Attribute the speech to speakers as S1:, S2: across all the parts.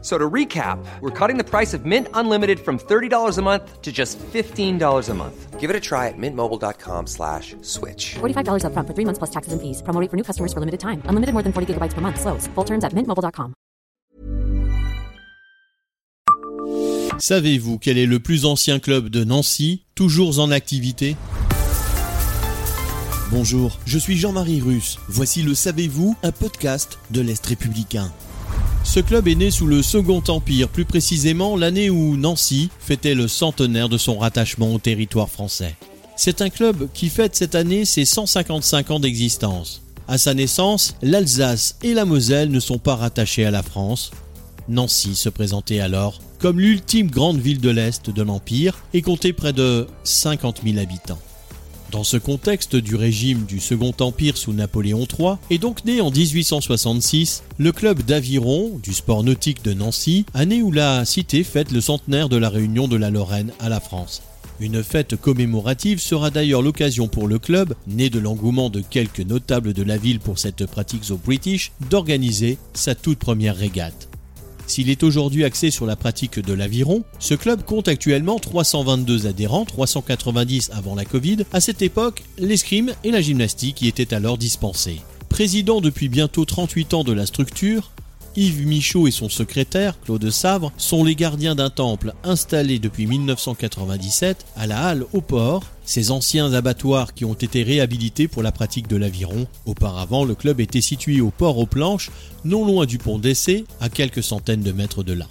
S1: So to recap, we're cutting the price of Mint Unlimited from $30 a month to just $15 a month.
S2: Give it a try at mintmobile.com slash switch.
S3: $45 upfront for three months plus taxes and fees. Promo rate for new customers for limited time. Unlimited more than 40 gigabytes per month. Slows. Full terms at mintmobile.com.
S4: Savez-vous quel est le plus ancien club de Nancy, toujours en activité? Bonjour, je suis Jean-Marie Russe. Voici le Savez-vous, un podcast de l'Est républicain. Ce club est né sous le Second Empire, plus précisément l'année où Nancy fêtait le centenaire de son rattachement au territoire français. C'est un club qui fête cette année ses 155 ans d'existence. À sa naissance, l'Alsace et la Moselle ne sont pas rattachés à la France. Nancy se présentait alors comme l'ultime grande ville de l'Est de l'Empire et comptait près de 50 000 habitants. Dans ce contexte du régime du Second Empire sous Napoléon III est donc né en 1866 le club d'aviron du sport nautique de Nancy, année où la cité fête le centenaire de la réunion de la Lorraine à la France. Une fête commémorative sera d'ailleurs l'occasion pour le club, né de l'engouement de quelques notables de la ville pour cette pratique au British, d'organiser sa toute première régate. S'il est aujourd'hui axé sur la pratique de l'aviron, ce club compte actuellement 322 adhérents, 390 avant la Covid. À cette époque, l'escrime et la gymnastique y étaient alors dispensés. Président depuis bientôt 38 ans de la structure, Yves Michaud et son secrétaire, Claude Savre, sont les gardiens d'un temple installé depuis 1997 à la Halle au port, ces anciens abattoirs qui ont été réhabilités pour la pratique de l'aviron. Auparavant, le club était situé au port aux planches, non loin du pont d'essai, à quelques centaines de mètres de là.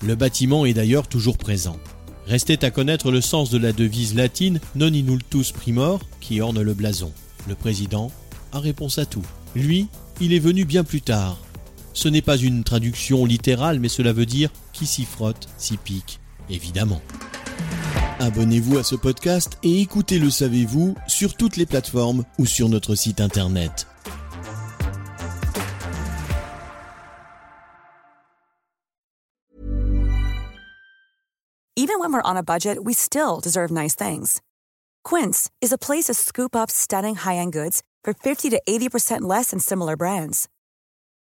S4: Le bâtiment est d'ailleurs toujours présent. Restait à connaître le sens de la devise latine Non inultus primor qui orne le blason. Le président a réponse à tout. Lui, il est venu bien plus tard, ce n'est pas une traduction littérale, mais cela veut dire qui s'y frotte, s'y pique, évidemment. Abonnez-vous à ce podcast et écoutez Le Savez-vous sur toutes les plateformes ou sur notre site internet.
S5: Even when we're on a budget, we still deserve nice things. Quince is a place to scoop up stunning high-end goods for 50 to 80% less than similar brands.